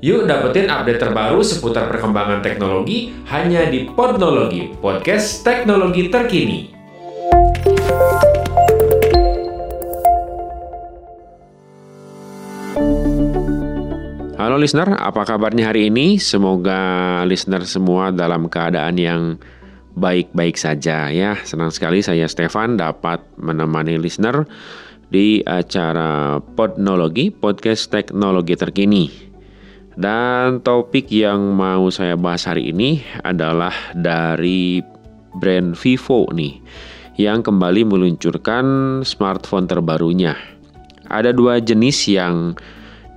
Yuk dapetin update terbaru seputar perkembangan teknologi hanya di Podnologi, podcast teknologi terkini. Halo listener, apa kabarnya hari ini? Semoga listener semua dalam keadaan yang baik-baik saja ya. Senang sekali saya Stefan dapat menemani listener di acara Podnologi, podcast teknologi terkini. Dan topik yang mau saya bahas hari ini adalah dari brand Vivo nih yang kembali meluncurkan smartphone terbarunya. Ada dua jenis yang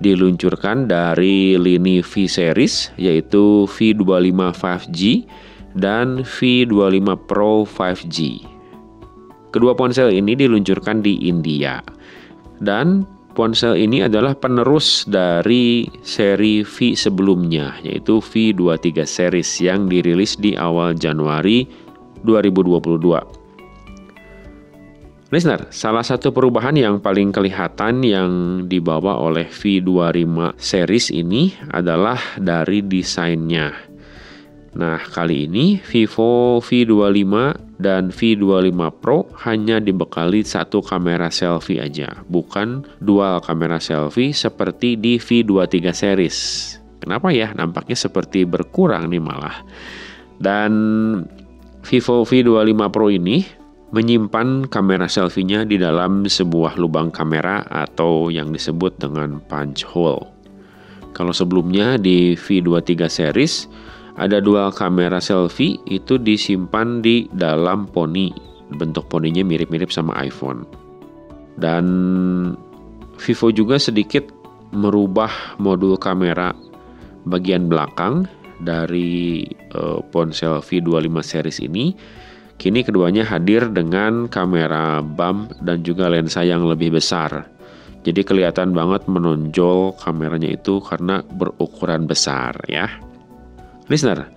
diluncurkan dari lini V series yaitu V25 5G dan V25 Pro 5G. Kedua ponsel ini diluncurkan di India. Dan Ponsel ini adalah penerus dari seri V sebelumnya, yaitu V23 series yang dirilis di awal Januari 2022. Listener, salah satu perubahan yang paling kelihatan yang dibawa oleh V25 series ini adalah dari desainnya. Nah, kali ini Vivo V25 dan V25 Pro hanya dibekali satu kamera selfie aja, bukan dual kamera selfie seperti di V23 series. Kenapa ya? Nampaknya seperti berkurang nih malah. Dan Vivo V25 Pro ini menyimpan kamera selfie-nya di dalam sebuah lubang kamera atau yang disebut dengan punch hole. Kalau sebelumnya di V23 series ada dua kamera selfie itu disimpan di dalam poni. Bentuk poninya mirip-mirip sama iPhone. Dan Vivo juga sedikit merubah modul kamera bagian belakang dari uh, ponsel V25 series ini. Kini keduanya hadir dengan kamera bump dan juga lensa yang lebih besar. Jadi kelihatan banget menonjol kameranya itu karena berukuran besar ya. Listener,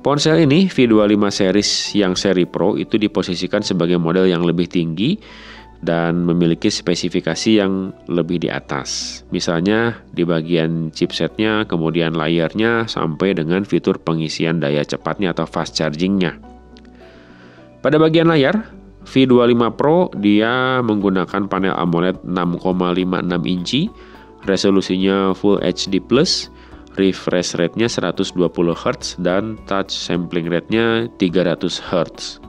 ponsel ini V25 series yang seri Pro itu diposisikan sebagai model yang lebih tinggi dan memiliki spesifikasi yang lebih di atas. Misalnya di bagian chipsetnya, kemudian layarnya, sampai dengan fitur pengisian daya cepatnya atau fast chargingnya. Pada bagian layar, V25 Pro dia menggunakan panel AMOLED 6,56 inci, resolusinya Full HD+, refresh rate-nya 120 Hz dan touch sampling rate-nya 300 Hz.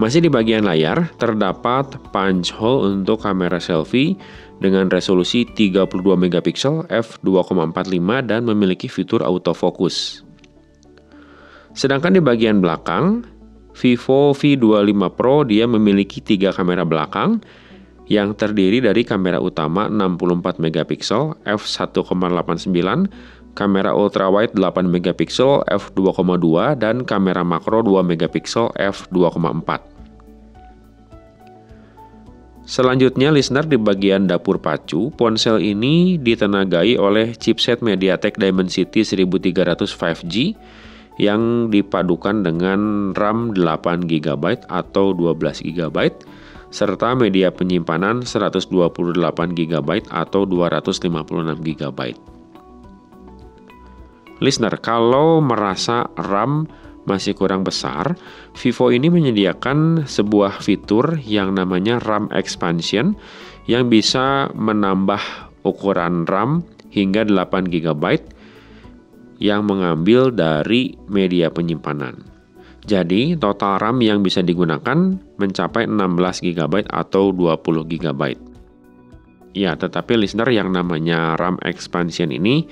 Masih di bagian layar, terdapat punch hole untuk kamera selfie dengan resolusi 32 megapiksel f2.45 dan memiliki fitur autofocus. Sedangkan di bagian belakang, Vivo V25 Pro dia memiliki tiga kamera belakang yang terdiri dari kamera utama 64 megapiksel f1.89 kamera ultrawide 8 megapiksel f2.2 dan kamera makro 2 megapiksel f2.4. Selanjutnya, listener di bagian dapur pacu, ponsel ini ditenagai oleh chipset MediaTek Dimensity 1300 5G yang dipadukan dengan RAM 8 GB atau 12 GB serta media penyimpanan 128 GB atau 256 GB. Listener, kalau merasa RAM masih kurang besar, Vivo ini menyediakan sebuah fitur yang namanya RAM Expansion yang bisa menambah ukuran RAM hingga 8 GB yang mengambil dari media penyimpanan. Jadi, total RAM yang bisa digunakan mencapai 16 GB atau 20 GB. Ya, tetapi listener yang namanya RAM expansion ini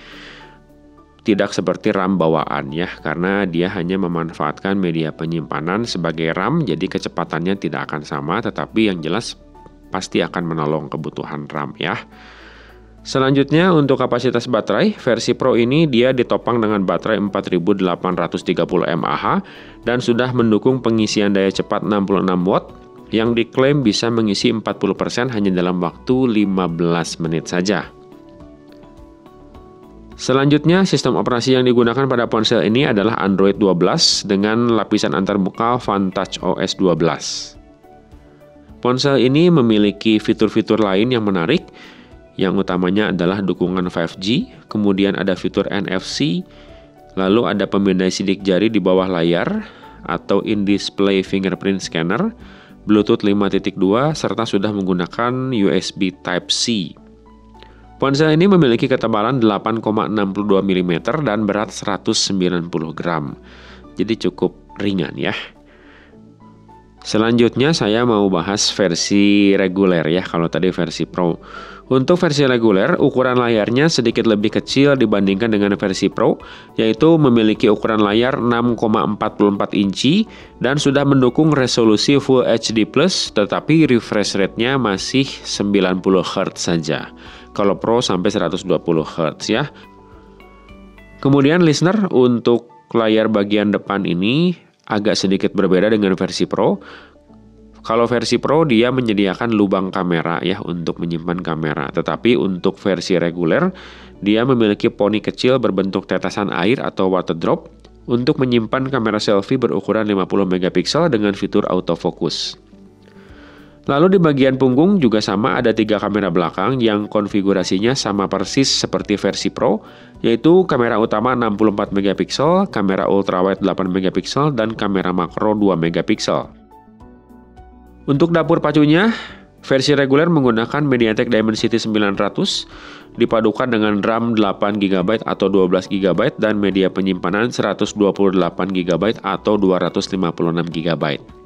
tidak seperti RAM bawaan ya, karena dia hanya memanfaatkan media penyimpanan sebagai RAM, jadi kecepatannya tidak akan sama, tetapi yang jelas pasti akan menolong kebutuhan RAM ya. Selanjutnya untuk kapasitas baterai, versi Pro ini dia ditopang dengan baterai 4830 mAh dan sudah mendukung pengisian daya cepat 66 watt yang diklaim bisa mengisi 40% hanya dalam waktu 15 menit saja. Selanjutnya, sistem operasi yang digunakan pada ponsel ini adalah Android 12 dengan lapisan antarmuka Vantage OS 12. Ponsel ini memiliki fitur-fitur lain yang menarik, yang utamanya adalah dukungan 5G, kemudian ada fitur NFC, lalu ada pemindai sidik jari di bawah layar atau in-display fingerprint scanner, Bluetooth 5.2, serta sudah menggunakan USB Type-C. Ponsel ini memiliki ketebalan 8,62 mm dan berat 190 gram. Jadi cukup ringan ya. Selanjutnya saya mau bahas versi reguler ya, kalau tadi versi Pro. Untuk versi reguler, ukuran layarnya sedikit lebih kecil dibandingkan dengan versi Pro, yaitu memiliki ukuran layar 6,44 inci dan sudah mendukung resolusi Full HD+, tetapi refresh rate-nya masih 90 Hz saja. Kalau Pro sampai 120 Hz ya. Kemudian listener, untuk layar bagian depan ini agak sedikit berbeda dengan versi Pro. Kalau versi Pro dia menyediakan lubang kamera ya untuk menyimpan kamera, tetapi untuk versi reguler dia memiliki poni kecil berbentuk tetesan air atau water drop untuk menyimpan kamera selfie berukuran 50 megapiksel dengan fitur autofocus. Lalu di bagian punggung juga sama ada tiga kamera belakang yang konfigurasinya sama persis seperti versi Pro, yaitu kamera utama 64 megapiksel, kamera ultrawide 8 megapiksel, dan kamera makro 2 megapiksel. Untuk dapur pacunya, versi reguler menggunakan MediaTek Dimensity 900 dipadukan dengan RAM 8 GB atau 12 GB dan media penyimpanan 128 GB atau 256 GB.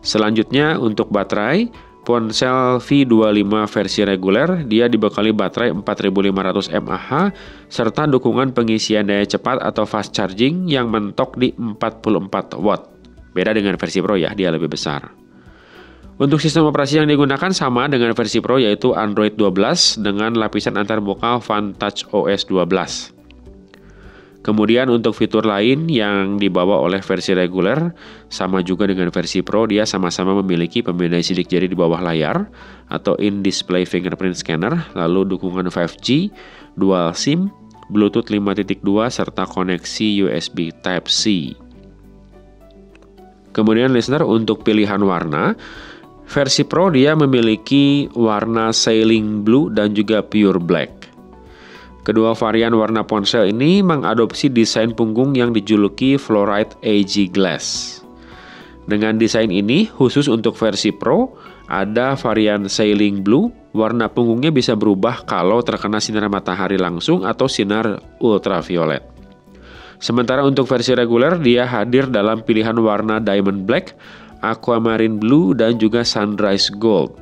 Selanjutnya untuk baterai, ponsel V25 versi reguler dia dibekali baterai 4500 mAh serta dukungan pengisian daya cepat atau fast charging yang mentok di 44 watt. Beda dengan versi Pro ya, dia lebih besar. Untuk sistem operasi yang digunakan sama dengan versi Pro yaitu Android 12 dengan lapisan antarmuka Vantage OS 12. Kemudian untuk fitur lain yang dibawa oleh versi reguler, sama juga dengan versi Pro, dia sama-sama memiliki pemindai sidik jari di bawah layar atau in-display fingerprint scanner, lalu dukungan 5G, dual SIM, Bluetooth 5.2 serta koneksi USB Type-C. Kemudian listener untuk pilihan warna, versi Pro dia memiliki warna sailing blue dan juga pure black. Kedua varian warna ponsel ini mengadopsi desain punggung yang dijuluki Fluorite AG Glass. Dengan desain ini, khusus untuk versi Pro, ada varian Sailing Blue, warna punggungnya bisa berubah kalau terkena sinar matahari langsung atau sinar ultraviolet. Sementara untuk versi reguler, dia hadir dalam pilihan warna Diamond Black, Aquamarine Blue, dan juga Sunrise Gold.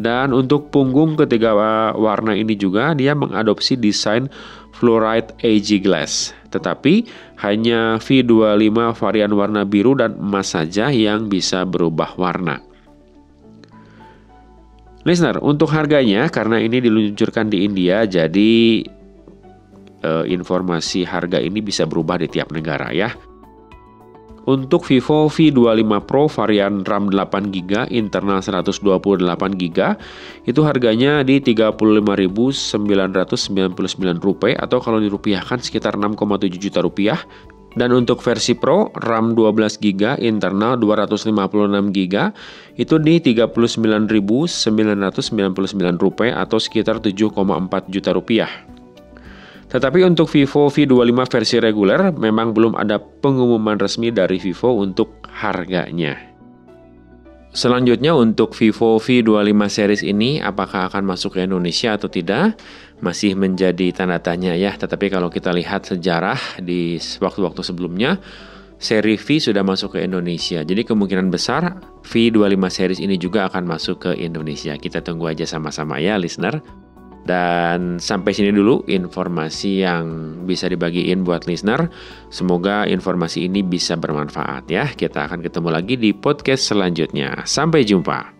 Dan untuk punggung ketiga warna ini juga dia mengadopsi desain fluoride AG glass. Tetapi hanya V25 varian warna biru dan emas saja yang bisa berubah warna. Listener, untuk harganya karena ini diluncurkan di India jadi eh, informasi harga ini bisa berubah di tiap negara ya. Untuk Vivo V25 Pro varian RAM 8GB, internal 128GB, itu harganya di Rp35.999 atau kalau dirupiahkan sekitar 6,7 juta rupiah. Dan untuk versi Pro, RAM 12GB, internal 256GB, itu di Rp39.999 atau sekitar 7,4 juta rupiah. Tetapi untuk Vivo V25 versi reguler memang belum ada pengumuman resmi dari Vivo untuk harganya. Selanjutnya untuk Vivo V25 series ini apakah akan masuk ke Indonesia atau tidak masih menjadi tanda tanya ya. Tetapi kalau kita lihat sejarah di waktu-waktu sebelumnya seri V sudah masuk ke Indonesia. Jadi kemungkinan besar V25 series ini juga akan masuk ke Indonesia. Kita tunggu aja sama-sama ya listener. Dan sampai sini dulu informasi yang bisa dibagiin buat listener. Semoga informasi ini bisa bermanfaat ya. Kita akan ketemu lagi di podcast selanjutnya. Sampai jumpa.